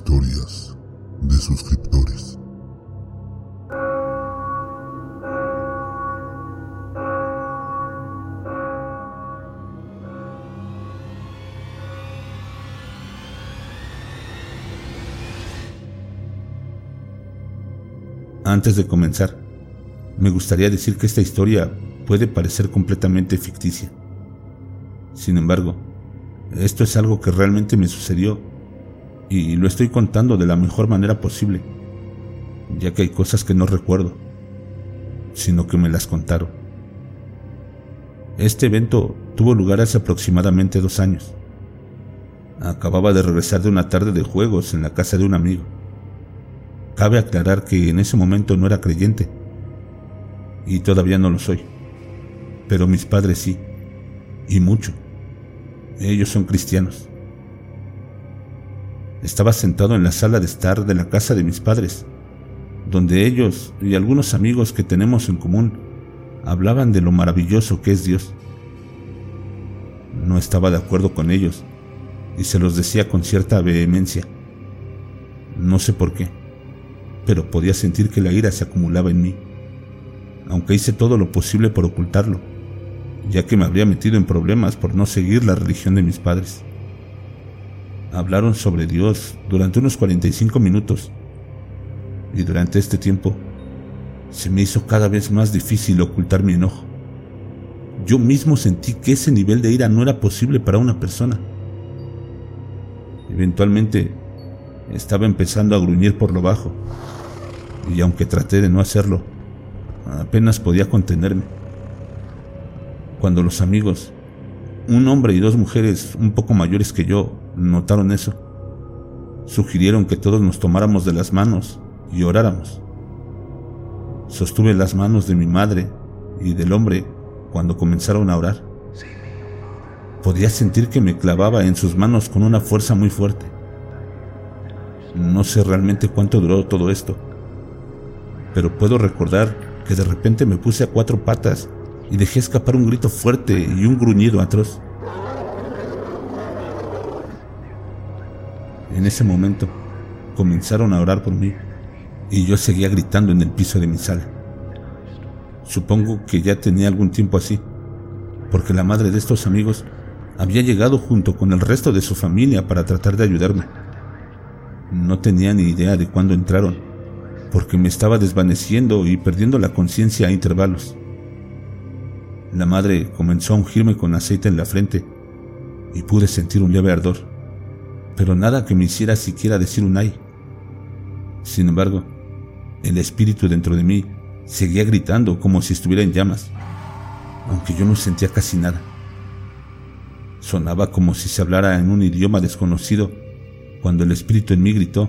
Historias de suscriptores. Antes de comenzar, me gustaría decir que esta historia puede parecer completamente ficticia. Sin embargo, esto es algo que realmente me sucedió y lo estoy contando de la mejor manera posible, ya que hay cosas que no recuerdo, sino que me las contaron. Este evento tuvo lugar hace aproximadamente dos años. Acababa de regresar de una tarde de juegos en la casa de un amigo. Cabe aclarar que en ese momento no era creyente, y todavía no lo soy, pero mis padres sí, y mucho. Ellos son cristianos. Estaba sentado en la sala de estar de la casa de mis padres, donde ellos y algunos amigos que tenemos en común hablaban de lo maravilloso que es Dios. No estaba de acuerdo con ellos y se los decía con cierta vehemencia. No sé por qué, pero podía sentir que la ira se acumulaba en mí, aunque hice todo lo posible por ocultarlo, ya que me habría metido en problemas por no seguir la religión de mis padres hablaron sobre Dios durante unos 45 minutos y durante este tiempo se me hizo cada vez más difícil ocultar mi enojo. Yo mismo sentí que ese nivel de ira no era posible para una persona. Eventualmente estaba empezando a gruñir por lo bajo y aunque traté de no hacerlo, apenas podía contenerme. Cuando los amigos, un hombre y dos mujeres un poco mayores que yo, notaron eso. Sugirieron que todos nos tomáramos de las manos y oráramos. Sostuve las manos de mi madre y del hombre cuando comenzaron a orar. Podía sentir que me clavaba en sus manos con una fuerza muy fuerte. No sé realmente cuánto duró todo esto, pero puedo recordar que de repente me puse a cuatro patas y dejé escapar un grito fuerte y un gruñido atroz. En ese momento comenzaron a orar por mí y yo seguía gritando en el piso de mi sala. Supongo que ya tenía algún tiempo así, porque la madre de estos amigos había llegado junto con el resto de su familia para tratar de ayudarme. No tenía ni idea de cuándo entraron, porque me estaba desvaneciendo y perdiendo la conciencia a intervalos. La madre comenzó a ungirme con aceite en la frente y pude sentir un leve ardor pero nada que me hiciera siquiera decir un ay. Sin embargo, el espíritu dentro de mí seguía gritando como si estuviera en llamas, aunque yo no sentía casi nada. Sonaba como si se hablara en un idioma desconocido cuando el espíritu en mí gritó,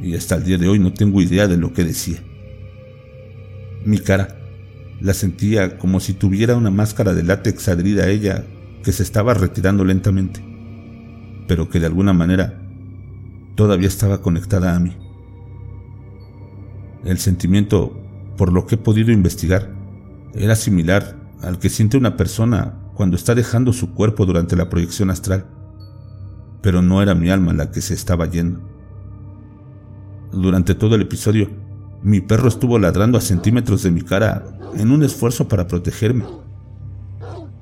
y hasta el día de hoy no tengo idea de lo que decía. Mi cara la sentía como si tuviera una máscara de látex adherida a ella que se estaba retirando lentamente pero que de alguna manera todavía estaba conectada a mí. El sentimiento, por lo que he podido investigar, era similar al que siente una persona cuando está dejando su cuerpo durante la proyección astral, pero no era mi alma la que se estaba yendo. Durante todo el episodio, mi perro estuvo ladrando a centímetros de mi cara en un esfuerzo para protegerme.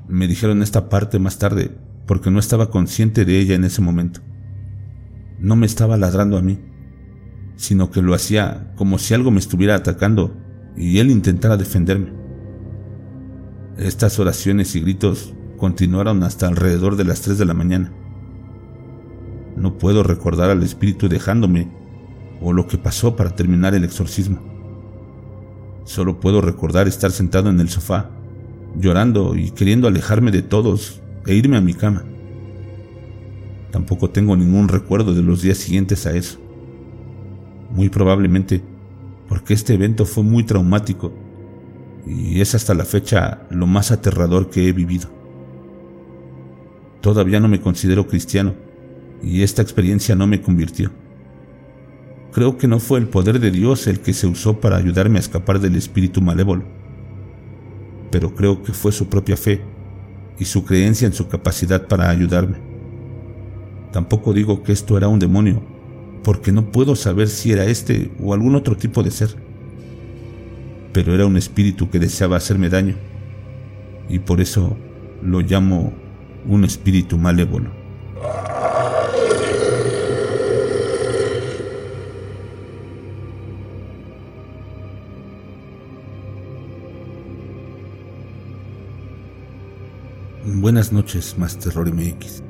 Me dijeron esta parte más tarde, porque no estaba consciente de ella en ese momento. No me estaba ladrando a mí, sino que lo hacía como si algo me estuviera atacando y él intentara defenderme. Estas oraciones y gritos continuaron hasta alrededor de las 3 de la mañana. No puedo recordar al espíritu dejándome o lo que pasó para terminar el exorcismo. Solo puedo recordar estar sentado en el sofá, llorando y queriendo alejarme de todos e irme a mi cama. Tampoco tengo ningún recuerdo de los días siguientes a eso. Muy probablemente porque este evento fue muy traumático y es hasta la fecha lo más aterrador que he vivido. Todavía no me considero cristiano y esta experiencia no me convirtió. Creo que no fue el poder de Dios el que se usó para ayudarme a escapar del espíritu malévolo, pero creo que fue su propia fe y su creencia en su capacidad para ayudarme. Tampoco digo que esto era un demonio, porque no puedo saber si era este o algún otro tipo de ser. Pero era un espíritu que deseaba hacerme daño, y por eso lo llamo un espíritu malévolo. Buenas noches, Master Rory MX.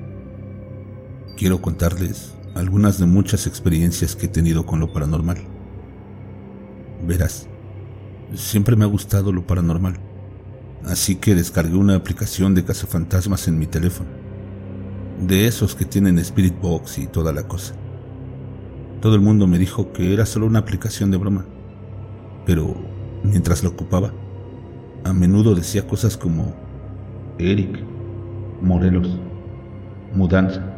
Quiero contarles algunas de muchas experiencias que he tenido con lo paranormal. Verás, siempre me ha gustado lo paranormal, así que descargué una aplicación de cazafantasmas en mi teléfono, de esos que tienen Spirit Box y toda la cosa. Todo el mundo me dijo que era solo una aplicación de broma, pero mientras la ocupaba, a menudo decía cosas como Eric, Morelos, mudanza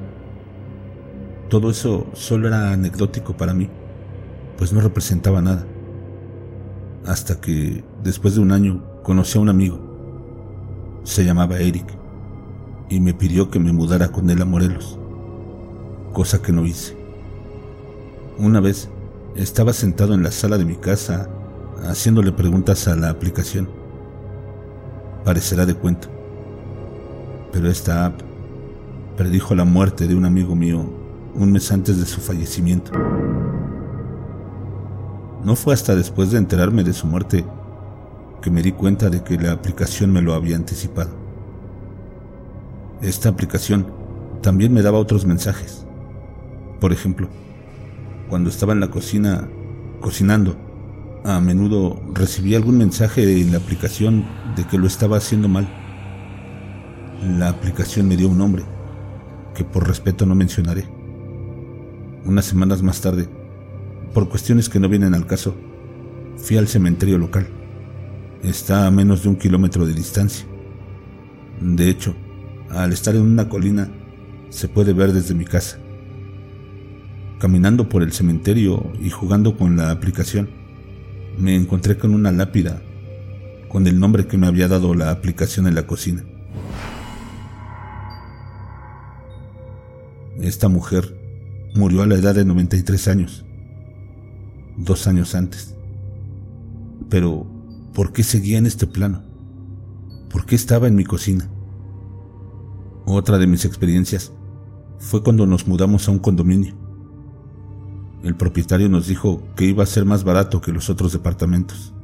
todo eso solo era anecdótico para mí, pues no representaba nada. Hasta que, después de un año, conocí a un amigo. Se llamaba Eric y me pidió que me mudara con él a Morelos, cosa que no hice. Una vez estaba sentado en la sala de mi casa haciéndole preguntas a la aplicación. Parecerá de cuento, pero esta app predijo la muerte de un amigo mío un mes antes de su fallecimiento. No fue hasta después de enterarme de su muerte que me di cuenta de que la aplicación me lo había anticipado. Esta aplicación también me daba otros mensajes. Por ejemplo, cuando estaba en la cocina cocinando, a menudo recibía algún mensaje en la aplicación de que lo estaba haciendo mal. La aplicación me dio un nombre, que por respeto no mencionaré unas semanas más tarde, por cuestiones que no vienen al caso, fui al cementerio local. Está a menos de un kilómetro de distancia. De hecho, al estar en una colina, se puede ver desde mi casa. Caminando por el cementerio y jugando con la aplicación, me encontré con una lápida con el nombre que me había dado la aplicación en la cocina. Esta mujer Murió a la edad de 93 años, dos años antes. Pero, ¿por qué seguía en este plano? ¿Por qué estaba en mi cocina? Otra de mis experiencias fue cuando nos mudamos a un condominio. El propietario nos dijo que iba a ser más barato que los otros departamentos.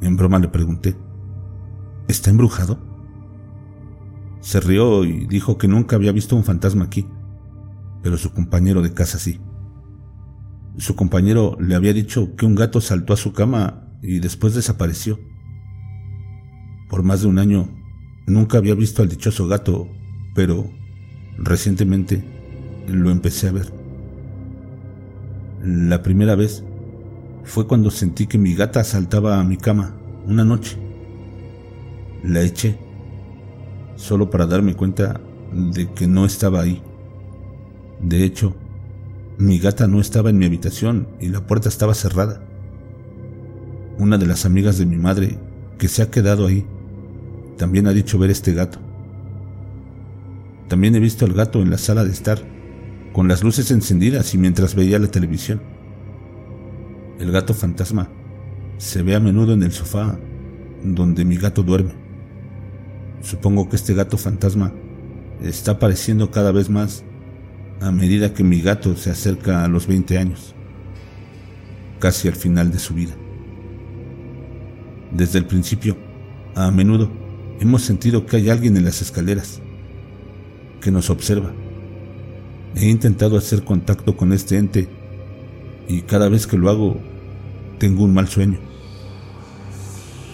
En broma le pregunté, ¿está embrujado? Se rió y dijo que nunca había visto un fantasma aquí pero su compañero de casa sí. Su compañero le había dicho que un gato saltó a su cama y después desapareció. Por más de un año nunca había visto al dichoso gato, pero recientemente lo empecé a ver. La primera vez fue cuando sentí que mi gata saltaba a mi cama una noche. La eché, solo para darme cuenta de que no estaba ahí. De hecho, mi gata no estaba en mi habitación y la puerta estaba cerrada. Una de las amigas de mi madre, que se ha quedado ahí, también ha dicho ver este gato. También he visto al gato en la sala de estar, con las luces encendidas y mientras veía la televisión. El gato fantasma se ve a menudo en el sofá donde mi gato duerme. Supongo que este gato fantasma está apareciendo cada vez más a medida que mi gato se acerca a los 20 años, casi al final de su vida. Desde el principio, a menudo, hemos sentido que hay alguien en las escaleras, que nos observa. He intentado hacer contacto con este ente y cada vez que lo hago, tengo un mal sueño.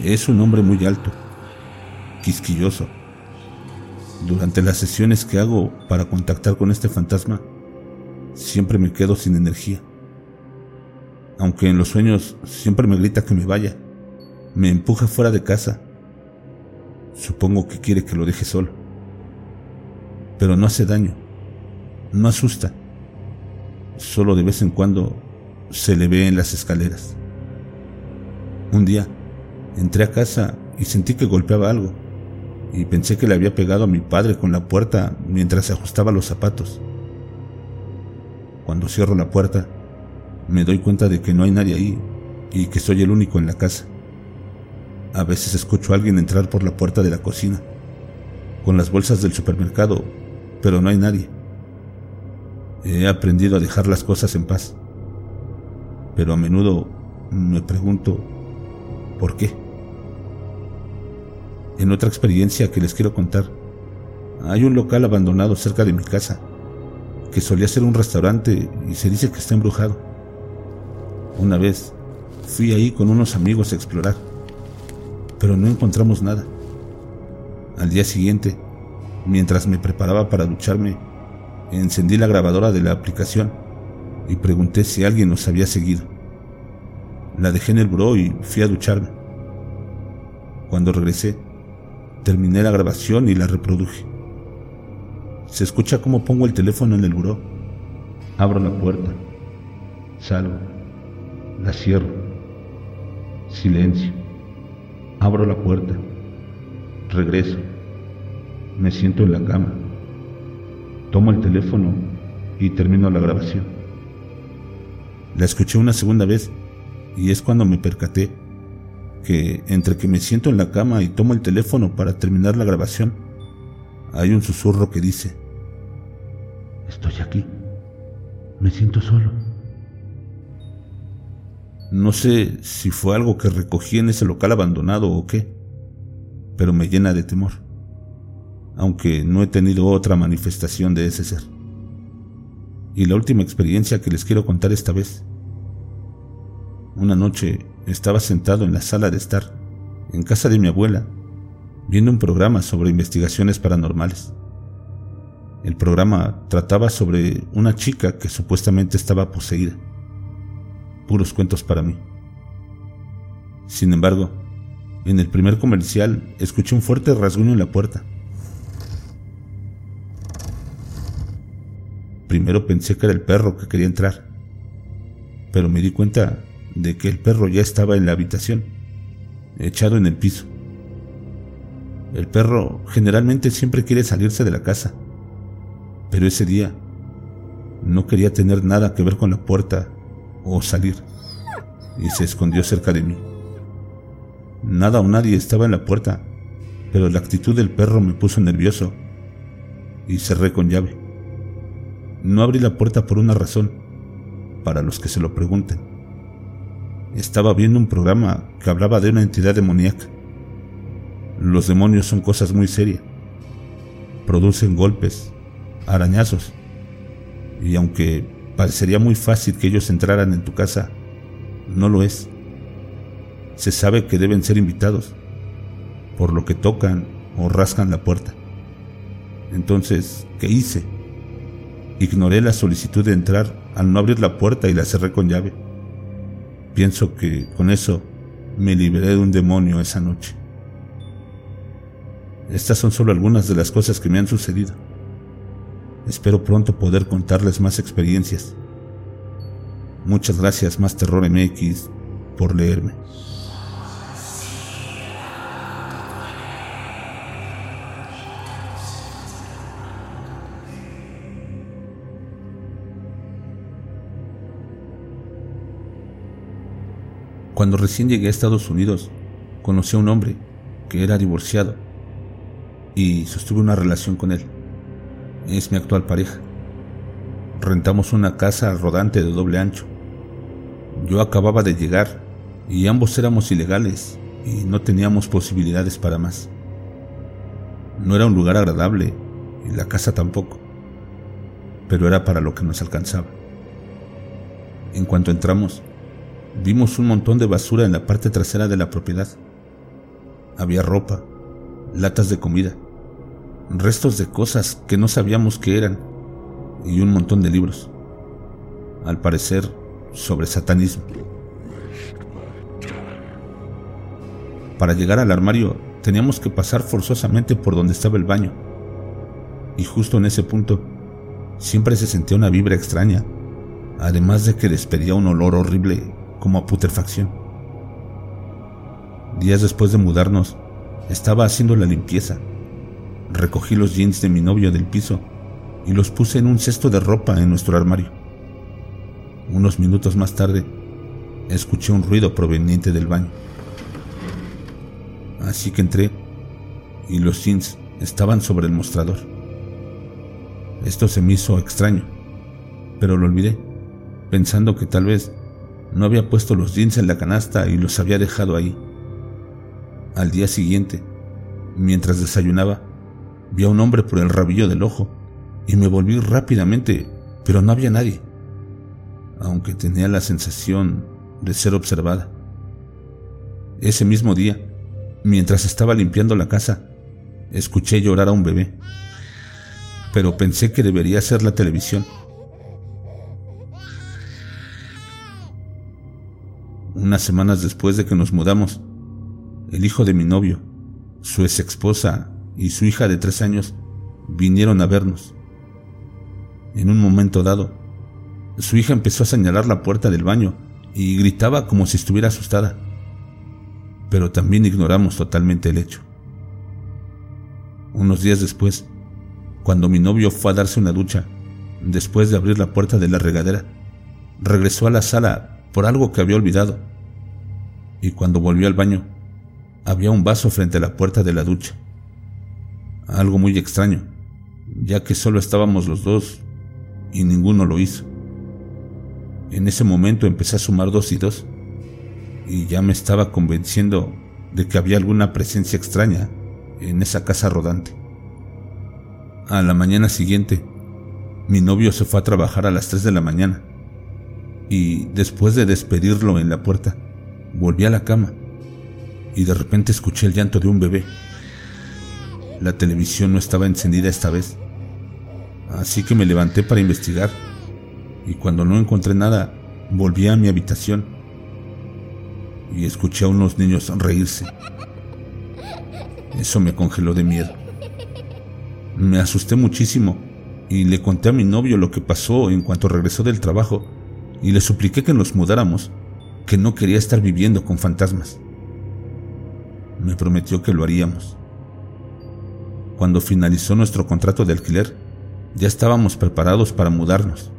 Es un hombre muy alto, quisquilloso, durante las sesiones que hago para contactar con este fantasma, siempre me quedo sin energía. Aunque en los sueños siempre me grita que me vaya, me empuja fuera de casa. Supongo que quiere que lo deje solo. Pero no hace daño, no asusta. Solo de vez en cuando se le ve en las escaleras. Un día entré a casa y sentí que golpeaba algo y pensé que le había pegado a mi padre con la puerta mientras se ajustaba los zapatos. Cuando cierro la puerta, me doy cuenta de que no hay nadie ahí y que soy el único en la casa. A veces escucho a alguien entrar por la puerta de la cocina, con las bolsas del supermercado, pero no hay nadie. He aprendido a dejar las cosas en paz, pero a menudo me pregunto, ¿por qué? En otra experiencia que les quiero contar, hay un local abandonado cerca de mi casa, que solía ser un restaurante y se dice que está embrujado. Una vez fui ahí con unos amigos a explorar, pero no encontramos nada. Al día siguiente, mientras me preparaba para ducharme, encendí la grabadora de la aplicación y pregunté si alguien nos había seguido. La dejé en el buró y fui a ducharme. Cuando regresé, terminé la grabación y la reproduje. Se escucha cómo pongo el teléfono en el buró. Abro la puerta. Salgo. La cierro. Silencio. Abro la puerta. Regreso. Me siento en la cama. Tomo el teléfono y termino la grabación. La escuché una segunda vez y es cuando me percaté que entre que me siento en la cama y tomo el teléfono para terminar la grabación, hay un susurro que dice, Estoy aquí, me siento solo. No sé si fue algo que recogí en ese local abandonado o qué, pero me llena de temor, aunque no he tenido otra manifestación de ese ser. Y la última experiencia que les quiero contar esta vez. Una noche estaba sentado en la sala de estar, en casa de mi abuela, viendo un programa sobre investigaciones paranormales. El programa trataba sobre una chica que supuestamente estaba poseída puros cuentos para mí. Sin embargo, en el primer comercial escuché un fuerte rasguño en la puerta. Primero pensé que era el perro que quería entrar, pero me di cuenta de que el perro ya estaba en la habitación, echado en el piso. El perro generalmente siempre quiere salirse de la casa, pero ese día no quería tener nada que ver con la puerta o salir, y se escondió cerca de mí. Nada o nadie estaba en la puerta, pero la actitud del perro me puso nervioso y cerré con llave. No abrí la puerta por una razón, para los que se lo pregunten. Estaba viendo un programa que hablaba de una entidad demoníaca. Los demonios son cosas muy serias. Producen golpes, arañazos, y aunque Parecería muy fácil que ellos entraran en tu casa. No lo es. Se sabe que deben ser invitados, por lo que tocan o rascan la puerta. Entonces, ¿qué hice? Ignoré la solicitud de entrar al no abrir la puerta y la cerré con llave. Pienso que con eso me liberé de un demonio esa noche. Estas son solo algunas de las cosas que me han sucedido. Espero pronto poder contarles más experiencias. Muchas gracias, Más Terror MX, por leerme. Cuando recién llegué a Estados Unidos, conocí a un hombre que era divorciado y sostuve una relación con él es mi actual pareja. Rentamos una casa rodante de doble ancho. Yo acababa de llegar y ambos éramos ilegales y no teníamos posibilidades para más. No era un lugar agradable y la casa tampoco, pero era para lo que nos alcanzaba. En cuanto entramos, vimos un montón de basura en la parte trasera de la propiedad. Había ropa, latas de comida, restos de cosas que no sabíamos que eran y un montón de libros, al parecer sobre satanismo. Para llegar al armario teníamos que pasar forzosamente por donde estaba el baño, y justo en ese punto siempre se sentía una vibra extraña, además de que despedía un olor horrible como putrefacción. Días después de mudarnos, estaba haciendo la limpieza Recogí los jeans de mi novio del piso y los puse en un cesto de ropa en nuestro armario. Unos minutos más tarde, escuché un ruido proveniente del baño. Así que entré y los jeans estaban sobre el mostrador. Esto se me hizo extraño, pero lo olvidé, pensando que tal vez no había puesto los jeans en la canasta y los había dejado ahí. Al día siguiente, mientras desayunaba, vi a un hombre por el rabillo del ojo y me volví rápidamente, pero no había nadie, aunque tenía la sensación de ser observada. Ese mismo día, mientras estaba limpiando la casa, escuché llorar a un bebé, pero pensé que debería ser la televisión. Unas semanas después de que nos mudamos, el hijo de mi novio, su ex esposa y su hija de tres años vinieron a vernos. En un momento dado, su hija empezó a señalar la puerta del baño y gritaba como si estuviera asustada, pero también ignoramos totalmente el hecho. Unos días después, cuando mi novio fue a darse una ducha, después de abrir la puerta de la regadera, regresó a la sala por algo que había olvidado, y cuando volvió al baño, había un vaso frente a la puerta de la ducha. Algo muy extraño, ya que solo estábamos los dos y ninguno lo hizo. En ese momento empecé a sumar dos y dos, y ya me estaba convenciendo de que había alguna presencia extraña en esa casa rodante. A la mañana siguiente, mi novio se fue a trabajar a las 3 de la mañana y después de despedirlo en la puerta, volví a la cama y de repente escuché el llanto de un bebé. La televisión no estaba encendida esta vez, así que me levanté para investigar y cuando no encontré nada, volví a mi habitación y escuché a unos niños reírse. Eso me congeló de miedo. Me asusté muchísimo y le conté a mi novio lo que pasó en cuanto regresó del trabajo y le supliqué que nos mudáramos, que no quería estar viviendo con fantasmas. Me prometió que lo haríamos. Cuando finalizó nuestro contrato de alquiler, ya estábamos preparados para mudarnos.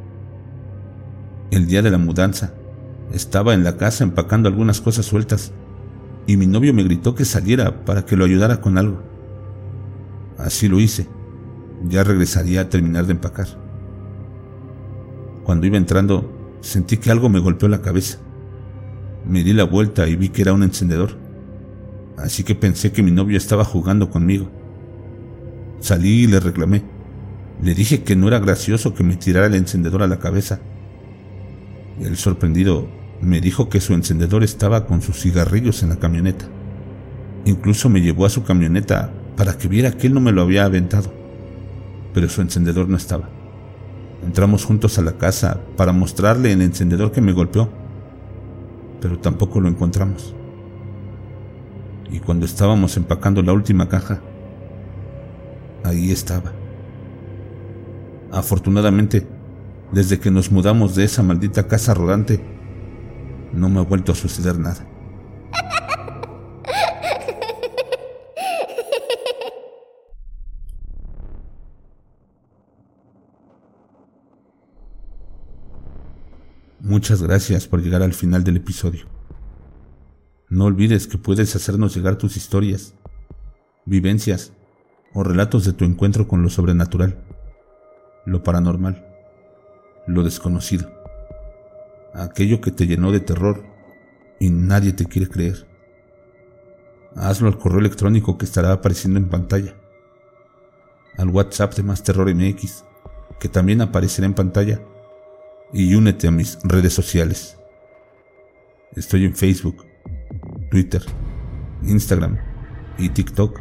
El día de la mudanza, estaba en la casa empacando algunas cosas sueltas y mi novio me gritó que saliera para que lo ayudara con algo. Así lo hice. Ya regresaría a terminar de empacar. Cuando iba entrando, sentí que algo me golpeó la cabeza. Me di la vuelta y vi que era un encendedor. Así que pensé que mi novio estaba jugando conmigo. Salí y le reclamé. Le dije que no era gracioso que me tirara el encendedor a la cabeza. El sorprendido me dijo que su encendedor estaba con sus cigarrillos en la camioneta. Incluso me llevó a su camioneta para que viera que él no me lo había aventado. Pero su encendedor no estaba. Entramos juntos a la casa para mostrarle el encendedor que me golpeó, pero tampoco lo encontramos. Y cuando estábamos empacando la última caja, ahí estaba. Afortunadamente, desde que nos mudamos de esa maldita casa rodante, no me ha vuelto a suceder nada. Muchas gracias por llegar al final del episodio. No olvides que puedes hacernos llegar tus historias, vivencias o relatos de tu encuentro con lo sobrenatural, lo paranormal, lo desconocido aquello que te llenó de terror y nadie te quiere creer. Hazlo al correo electrónico que estará apareciendo en pantalla, al WhatsApp de Más Terror MX, que también aparecerá en pantalla, y únete a mis redes sociales. Estoy en Facebook, Twitter, Instagram y TikTok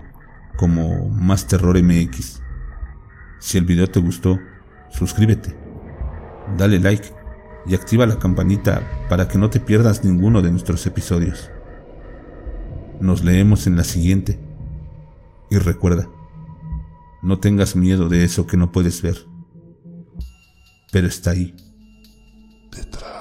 como Más Terror MX. Si el video te gustó, suscríbete, dale like y activa la campanita para que no te pierdas ninguno de nuestros episodios. Nos leemos en la siguiente. Y recuerda, no tengas miedo de eso que no puedes ver, pero está ahí. Detrás.